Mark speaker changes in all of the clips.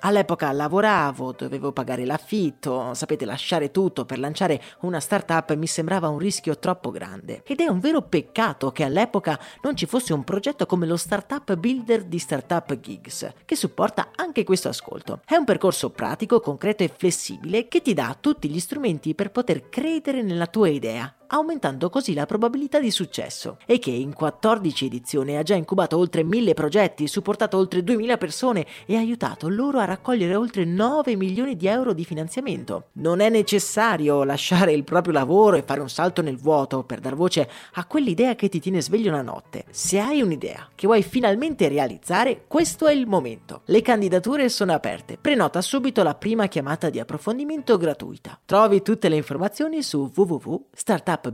Speaker 1: All'epoca lavoravo, dovevo pagare l'affitto, sapete, lasciare tutto per lanciare una startup mi sembrava un rischio troppo grande. Ed è un vero peccato che all'epoca non ci fosse un progetto come lo Startup Builder di Startup Gigs, che supporta anche questo ascolto. È un percorso pratico, concreto e flessibile che ti dà tutti gli strumenti per poter credere nella tua idea aumentando così la probabilità di successo, e che in 14 edizioni ha già incubato oltre 1000 progetti, supportato oltre 2000 persone e aiutato loro a raccogliere oltre 9 milioni di euro di finanziamento. Non è necessario lasciare il proprio lavoro e fare un salto nel vuoto per dar voce a quell'idea che ti tiene sveglio la notte. Se hai un'idea che vuoi finalmente realizzare, questo è il momento. Le candidature sono aperte. Prenota subito la prima chiamata di approfondimento gratuita. Trovi tutte le informazioni su www.startup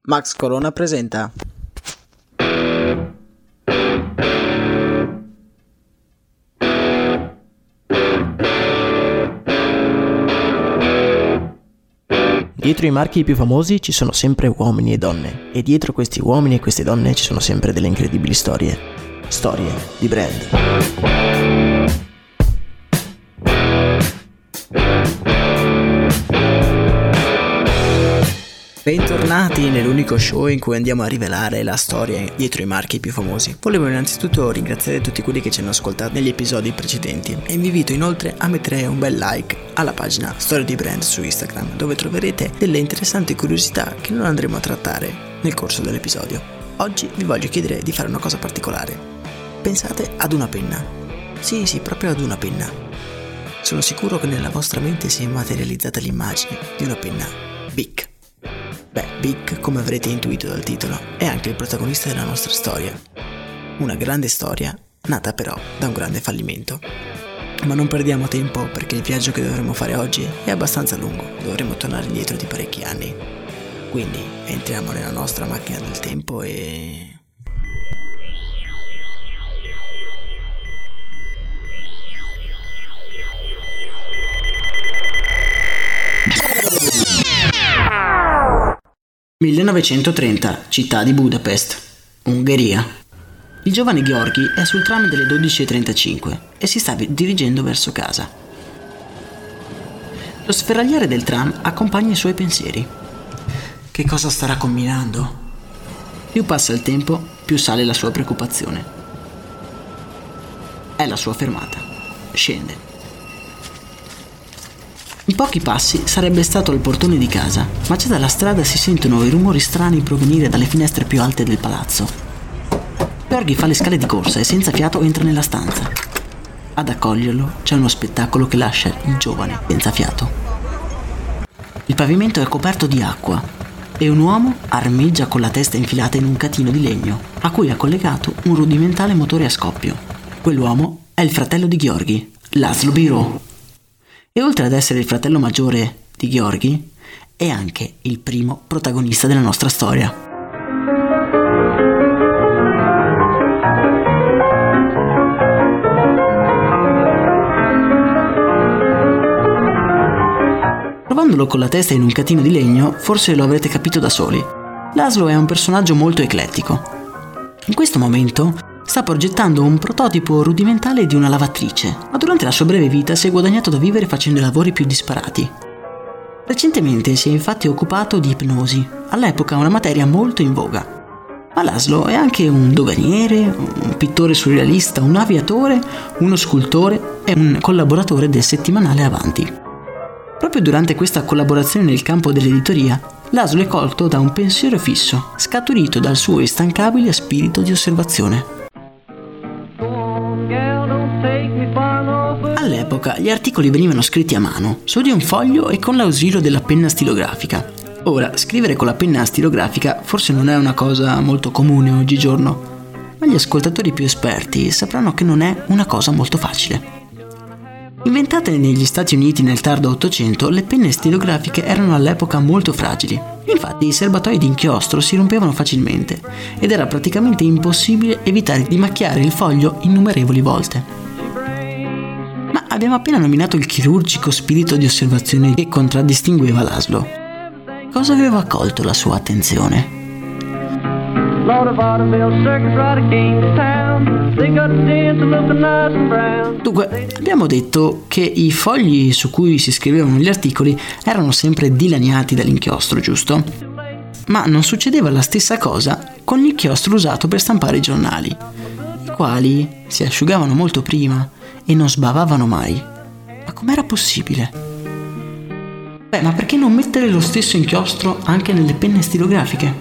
Speaker 2: Max Corona presenta Dietro i marchi più famosi ci sono sempre uomini e donne, e dietro questi uomini e queste donne ci sono sempre delle incredibili storie. Storie di brand. Bentornati nell'unico show in cui andiamo a rivelare la storia dietro i marchi più famosi. Volevo innanzitutto ringraziare tutti quelli che ci hanno ascoltato negli episodi precedenti e vi invito inoltre a mettere un bel like alla pagina Storia di Brand su Instagram dove troverete delle interessanti curiosità che non andremo a trattare nel corso dell'episodio. Oggi vi voglio chiedere di fare una cosa particolare. Pensate ad una penna. Sì, sì, proprio ad una penna. Sono sicuro che nella vostra mente si è materializzata l'immagine di una penna Bic Beh, Vic, come avrete intuito dal titolo, è anche il protagonista della nostra storia. Una grande storia, nata però da un grande fallimento. Ma non perdiamo tempo perché il viaggio che dovremo fare oggi è abbastanza lungo, dovremo tornare indietro di parecchi anni. Quindi entriamo nella nostra macchina del tempo e 1930, città di Budapest, Ungheria. Il giovane Gheorghi è sul tram delle 12.35 e si sta dirigendo verso casa. Lo sferragliare del tram accompagna i suoi pensieri. Che cosa starà combinando? Più passa il tempo, più sale la sua preoccupazione. È la sua fermata. Scende. In pochi passi sarebbe stato al portone di casa, ma già dalla strada si sentono i rumori strani provenire dalle finestre più alte del palazzo. Giorgi fa le scale di corsa e senza fiato entra nella stanza. Ad accoglierlo c'è uno spettacolo che lascia il giovane senza fiato. Il pavimento è coperto di acqua e un uomo armeggia con la testa infilata in un catino di legno, a cui è collegato un rudimentale motore a scoppio. Quell'uomo è il fratello di Gheorghi, Laszlo Biro e oltre ad essere il fratello maggiore di Gheorghi, è anche il primo protagonista della nostra storia. Trovandolo con la testa in un catino di legno, forse lo avrete capito da soli. Laszlo è un personaggio molto eclettico. In questo momento sta progettando un prototipo rudimentale di una lavatrice, ma durante la sua breve vita si è guadagnato da vivere facendo i lavori più disparati. Recentemente si è infatti occupato di ipnosi, all'epoca una materia molto in voga. Ma Laszlo è anche un doganiere, un pittore surrealista, un aviatore, uno scultore e un collaboratore del settimanale Avanti. Proprio durante questa collaborazione nel campo dell'editoria Laszlo è colto da un pensiero fisso, scaturito dal suo instancabile spirito di osservazione. All'epoca gli articoli venivano scritti a mano, su di un foglio e con l'ausilio della penna stilografica. Ora, scrivere con la penna stilografica forse non è una cosa molto comune oggigiorno, ma gli ascoltatori più esperti sapranno che non è una cosa molto facile. Inventate negli Stati Uniti nel tardo Ottocento, le penne stilografiche erano all'epoca molto fragili. Infatti i serbatoi di inchiostro si rompevano facilmente ed era praticamente impossibile evitare di macchiare il foglio innumerevoli volte. Abbiamo appena nominato il chirurgico spirito di osservazione che contraddistingueva Laszlo. Cosa aveva colto la sua attenzione? Dunque, abbiamo detto che i fogli su cui si scrivevano gli articoli erano sempre dilaniati dall'inchiostro, giusto? Ma non succedeva la stessa cosa con l'inchiostro usato per stampare i giornali, quali si asciugavano molto prima e non sbavavano mai. Ma com'era possibile? Beh, ma perché non mettere lo stesso inchiostro anche nelle penne stilografiche?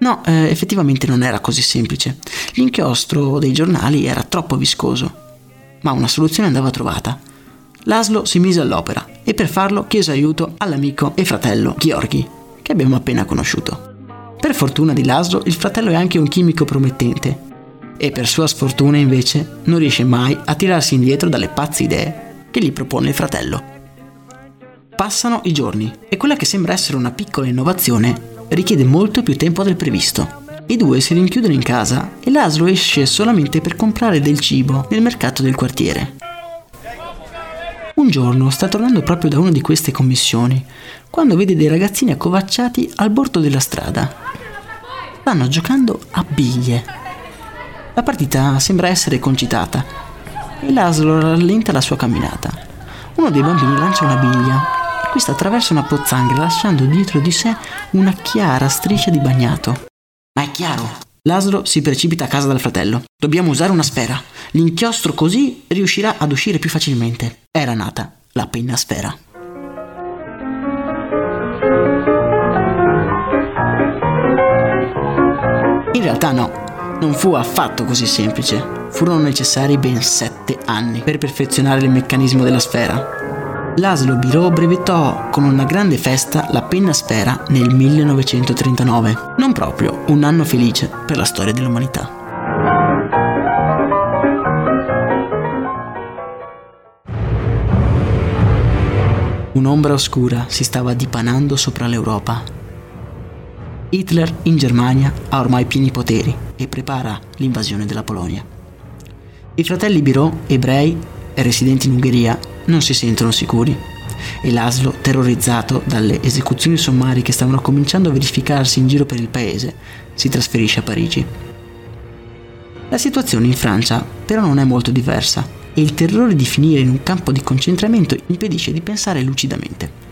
Speaker 2: No, eh, effettivamente non era così semplice. L'inchiostro dei giornali era troppo viscoso. Ma una soluzione andava trovata. Laszlo si mise all'opera e per farlo chiese aiuto all'amico e fratello Gheorghi, che abbiamo appena conosciuto. Per fortuna di Laszlo, il fratello è anche un chimico promettente e per sua sfortuna invece non riesce mai a tirarsi indietro dalle pazze idee che gli propone il fratello. Passano i giorni e quella che sembra essere una piccola innovazione richiede molto più tempo del previsto. I due si rinchiudono in casa e Laszlo esce solamente per comprare del cibo nel mercato del quartiere. Un giorno sta tornando proprio da una di queste commissioni quando vede dei ragazzini accovacciati al bordo della strada. Stanno giocando a biglie. La partita sembra essere concitata e Laszlo rallenta la sua camminata. Uno dei bambini lancia una biglia questa attraversa una pozzanghera lasciando dietro di sé una chiara striscia di bagnato. Ma è chiaro. Laszlo si precipita a casa dal fratello. Dobbiamo usare una sfera. L'inchiostro così riuscirà ad uscire più facilmente. Era nata la penna sfera. In realtà no, non fu affatto così semplice. Furono necessari ben sette anni per perfezionare il meccanismo della sfera. Laszlo Biro brevettò con una grande festa la penna sfera nel 1939. Non proprio un anno felice per la storia dell'umanità. Un'ombra oscura si stava dipanando sopra l'Europa. Hitler in Germania ha ormai pieni poteri e prepara l'invasione della Polonia. I fratelli Biro, ebrei e residenti in Ungheria, non si sentono sicuri e Laszlo, terrorizzato dalle esecuzioni sommarie che stavano cominciando a verificarsi in giro per il paese, si trasferisce a Parigi. La situazione in Francia però non è molto diversa e il terrore di finire in un campo di concentramento impedisce di pensare lucidamente.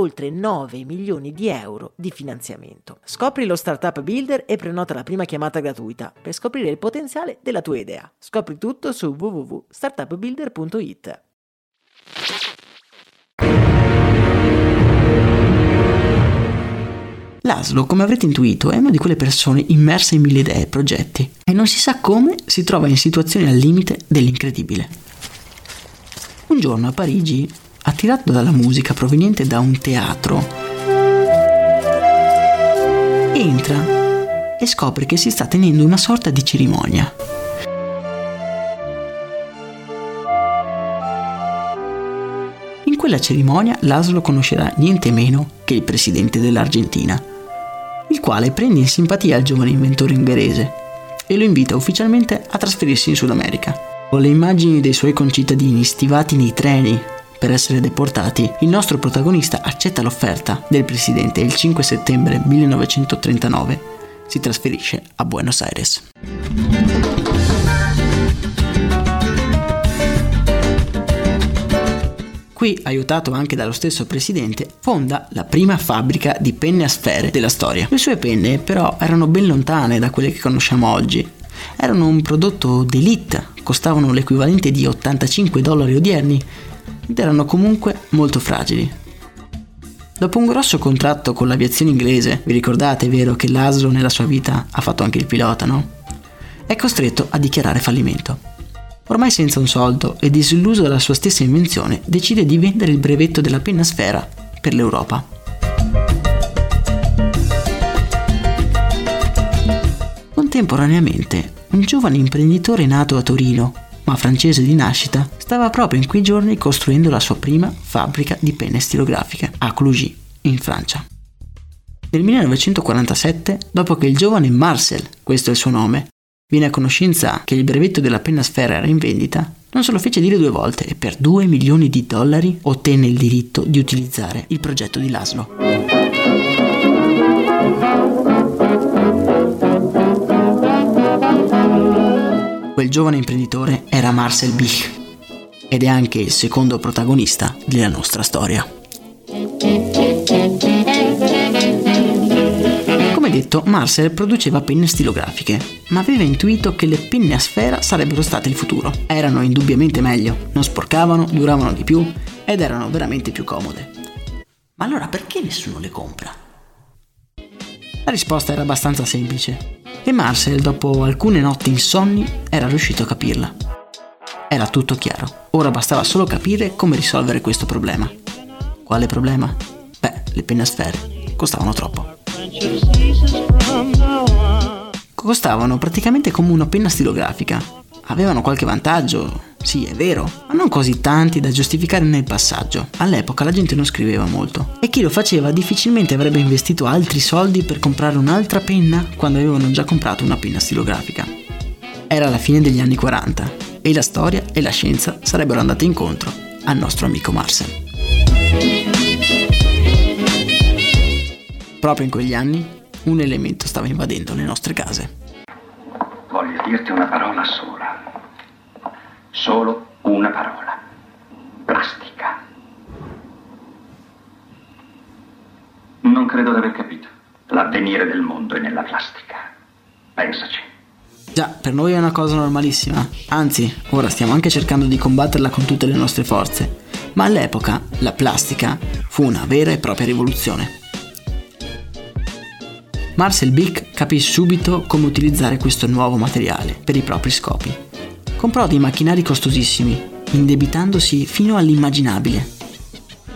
Speaker 1: oltre 9 milioni di euro di finanziamento. Scopri lo Startup Builder e prenota la prima chiamata gratuita per scoprire il potenziale della tua idea. Scopri tutto su www.startupbuilder.it.
Speaker 2: Laszlo, come avrete intuito, è una di quelle persone immerse in mille idee e progetti e non si sa come si trova in situazioni al limite dell'incredibile. Un giorno a Parigi, attirato dalla musica proveniente da un teatro, entra e scopre che si sta tenendo una sorta di cerimonia. In quella cerimonia Laszlo conoscerà niente meno che il presidente dell'Argentina, il quale prende in simpatia il giovane inventore ungherese e lo invita ufficialmente a trasferirsi in Sud America. Con le immagini dei suoi concittadini stivati nei treni per essere deportati, il nostro protagonista accetta l'offerta del presidente e il 5 settembre 1939 si trasferisce a Buenos Aires. Qui, aiutato anche dallo stesso presidente, fonda la prima fabbrica di penne a sfere della storia. Le sue penne però erano ben lontane da quelle che conosciamo oggi. Erano un prodotto d'élite, costavano l'equivalente di 85 dollari odierni ed erano comunque molto fragili. Dopo un grosso contratto con l'aviazione inglese, vi ricordate, vero, che Laszlo nella sua vita ha fatto anche il pilota, no? È costretto a dichiarare fallimento. Ormai senza un soldo e disilluso dalla sua stessa invenzione, decide di vendere il brevetto della penna sfera per l'Europa. Contemporaneamente, un giovane imprenditore nato a Torino, ma francese di nascita, stava proprio in quei giorni costruendo la sua prima fabbrica di penne stilografiche a Clugy, in Francia. Nel 1947, dopo che il giovane Marcel, questo è il suo nome, viene a conoscenza che il brevetto della penna sfera era in vendita, non se lo fece dire due volte e per 2 milioni di dollari ottenne il diritto di utilizzare il progetto di Laszlo. Quel giovane imprenditore era Marcel Bich ed è anche il secondo protagonista della nostra storia. Come detto, Marcel produceva penne stilografiche, ma aveva intuito che le penne a sfera sarebbero state il futuro. Erano indubbiamente meglio, non sporcavano, duravano di più ed erano veramente più comode. Ma allora perché nessuno le compra? La risposta era abbastanza semplice e Marcel, dopo alcune notti insonni, era riuscito a capirla. Era tutto chiaro, ora bastava solo capire come risolvere questo problema. Quale problema? Beh, le penne a sfere costavano troppo. Costavano praticamente come una penna stilografica. Avevano qualche vantaggio, sì, è vero, ma non così tanti da giustificare nel passaggio. All'epoca la gente non scriveva molto e chi lo faceva difficilmente avrebbe investito altri soldi per comprare un'altra penna quando avevano già comprato una penna stilografica. Era la fine degli anni 40 e la storia e la scienza sarebbero andate incontro al nostro amico Marcel. Proprio in quegli anni un elemento stava invadendo le nostre case.
Speaker 3: Voglio dirti una parola sola. Solo una parola. Plastica. Non credo di aver capito. L'avvenire del mondo è nella plastica. Pensaci.
Speaker 2: Già, per noi è una cosa normalissima, anzi, ora stiamo anche cercando di combatterla con tutte le nostre forze, ma all'epoca la plastica fu una vera e propria rivoluzione. Marcel Bick capì subito come utilizzare questo nuovo materiale per i propri scopi. Comprò dei macchinari costosissimi, indebitandosi fino all'immaginabile.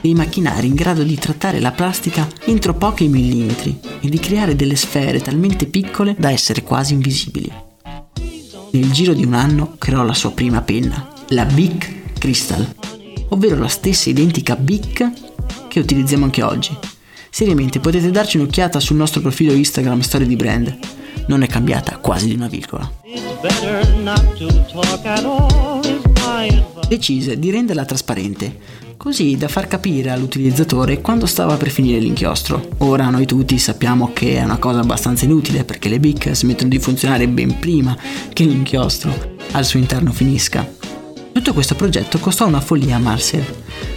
Speaker 2: Dei macchinari in grado di trattare la plastica entro pochi millimetri e di creare delle sfere talmente piccole da essere quasi invisibili. Nel giro di un anno creò la sua prima penna, la Bic Crystal, ovvero la stessa identica Bic che utilizziamo anche oggi, Seriamente potete darci un'occhiata sul nostro profilo Instagram Storie di Brand. Non è cambiata quasi di una virgola. Decise di renderla trasparente, così da far capire all'utilizzatore quando stava per finire l'inchiostro. Ora noi tutti sappiamo che è una cosa abbastanza inutile perché le BIC smettono di funzionare ben prima che l'inchiostro al suo interno finisca. Tutto questo progetto costò una follia a Marcel,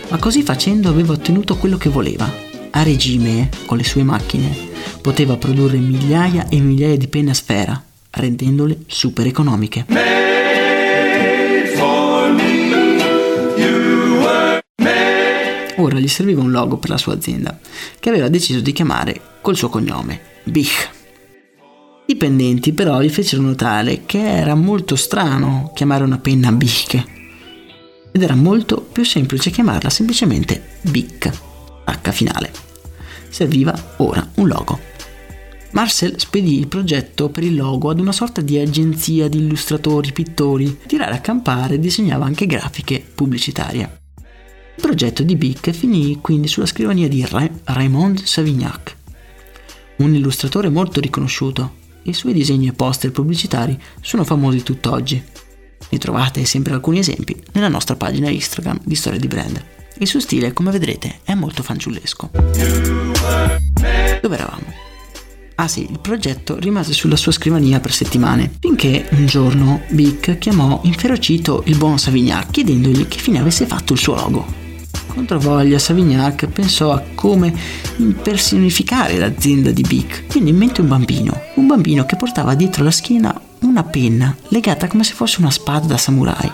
Speaker 2: ma così facendo aveva ottenuto quello che voleva, a regime, con le sue macchine, poteva produrre migliaia e migliaia di penne a sfera, rendendole super economiche. Ora gli serviva un logo per la sua azienda, che aveva deciso di chiamare col suo cognome, Bich. I dipendenti però gli fecero notare che era molto strano chiamare una penna Bic ed era molto più semplice chiamarla semplicemente Bic, H finale. Serviva ora un logo. Marcel spedì il progetto per il logo ad una sorta di agenzia di illustratori, pittori, tirare a campare disegnava anche grafiche pubblicitarie. Il progetto di Bic finì quindi sulla scrivania di Ra- Raymond Savignac, un illustratore molto riconosciuto. I suoi disegni e poster pubblicitari sono famosi tutt'oggi. Ne trovate sempre alcuni esempi nella nostra pagina Instagram di Storia di Brand. Il suo stile, come vedrete, è molto fanciullesco. Dove eravamo? Ah sì, il progetto rimase sulla sua scrivania per settimane, finché un giorno Bic chiamò inferocito il buon Savignac chiedendogli che fine avesse fatto il suo logo. Controvoglia Savignac pensò a come impersonificare l'azienda di Bic. Venne in mente un bambino, un bambino che portava dietro la schiena una penna legata come se fosse una spada da samurai.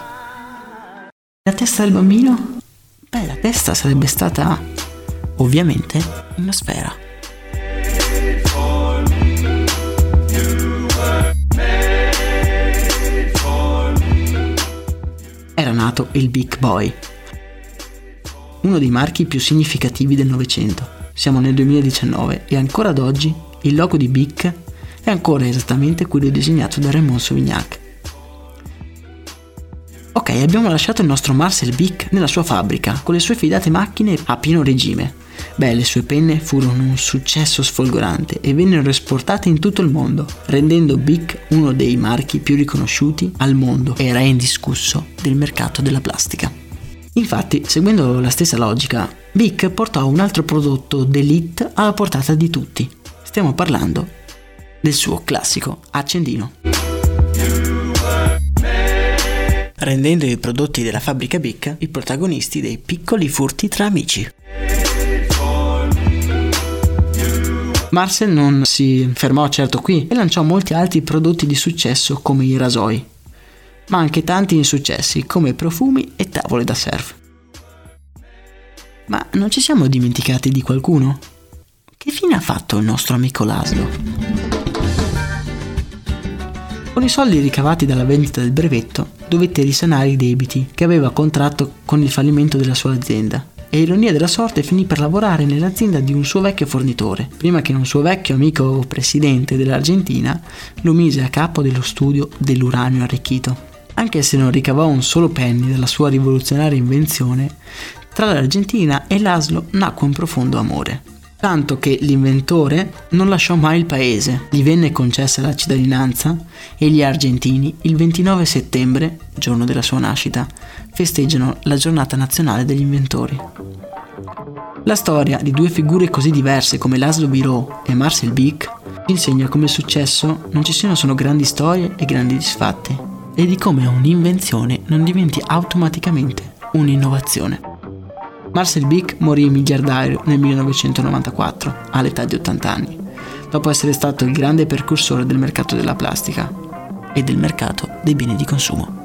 Speaker 2: La testa del bambino? Beh, la testa sarebbe stata ovviamente una sfera. Era nato il Big Boy, uno dei marchi più significativi del Novecento. Siamo nel 2019 e ancora ad oggi il logo di Bic è ancora esattamente quello disegnato da Raymond Sauvignac. Ok, abbiamo lasciato il nostro Marcel Bic nella sua fabbrica con le sue fidate macchine a pieno regime. Beh, le sue penne furono un successo sfolgorante e vennero esportate in tutto il mondo, rendendo Bic uno dei marchi più riconosciuti al mondo e re indiscusso del mercato della plastica. Infatti, seguendo la stessa logica, Bic portò un altro prodotto d'elite alla portata di tutti. Stiamo parlando del suo classico accendino. Rendendo i prodotti della fabbrica Bic i protagonisti dei piccoli furti tra amici. Marcel non si fermò certo qui e lanciò molti altri prodotti di successo come i rasoi, ma anche tanti insuccessi come profumi e tavole da surf. Ma non ci siamo dimenticati di qualcuno? Che fine ha fatto il nostro amico Laszlo? Con i soldi ricavati dalla vendita del brevetto dovette risanare i debiti che aveva contratto con il fallimento della sua azienda e ironia della sorte finì per lavorare nell'azienda di un suo vecchio fornitore, prima che un suo vecchio amico presidente dell'Argentina lo mise a capo dello studio dell'uranio arricchito. Anche se non ricavò un solo penny dalla sua rivoluzionaria invenzione, tra l'Argentina e Laszlo nacque un profondo amore. Tanto che l'inventore non lasciò mai il paese, gli venne concessa la cittadinanza e gli argentini il 29 settembre, giorno della sua nascita, festeggiano la giornata nazionale degli inventori. La storia di due figure così diverse come Laszlo Biro e Marcel Bic insegna come il successo non ci siano solo grandi storie e grandi disfatti, e di come un'invenzione non diventi automaticamente un'innovazione. Marcel Bic morì miliardario nel 1994, all'età di 80 anni, dopo essere stato il grande precursore del mercato della plastica e del mercato dei beni di consumo.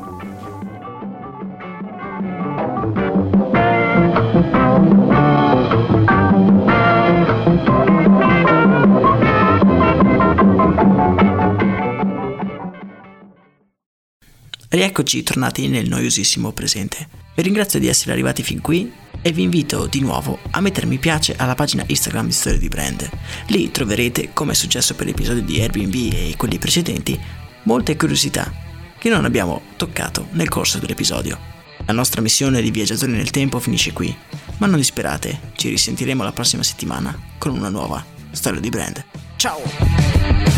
Speaker 2: Rieccoci tornati nel noiosissimo presente. Vi ringrazio di essere arrivati fin qui e vi invito di nuovo a mettere mi piace alla pagina Instagram di Storia di Brand. Lì troverete, come è successo per l'episodio di Airbnb e quelli precedenti, molte curiosità che non abbiamo toccato nel corso dell'episodio. La nostra missione di viaggiatori nel tempo finisce qui, ma non disperate, ci risentiremo la prossima settimana con una nuova Storia di Brand. Ciao!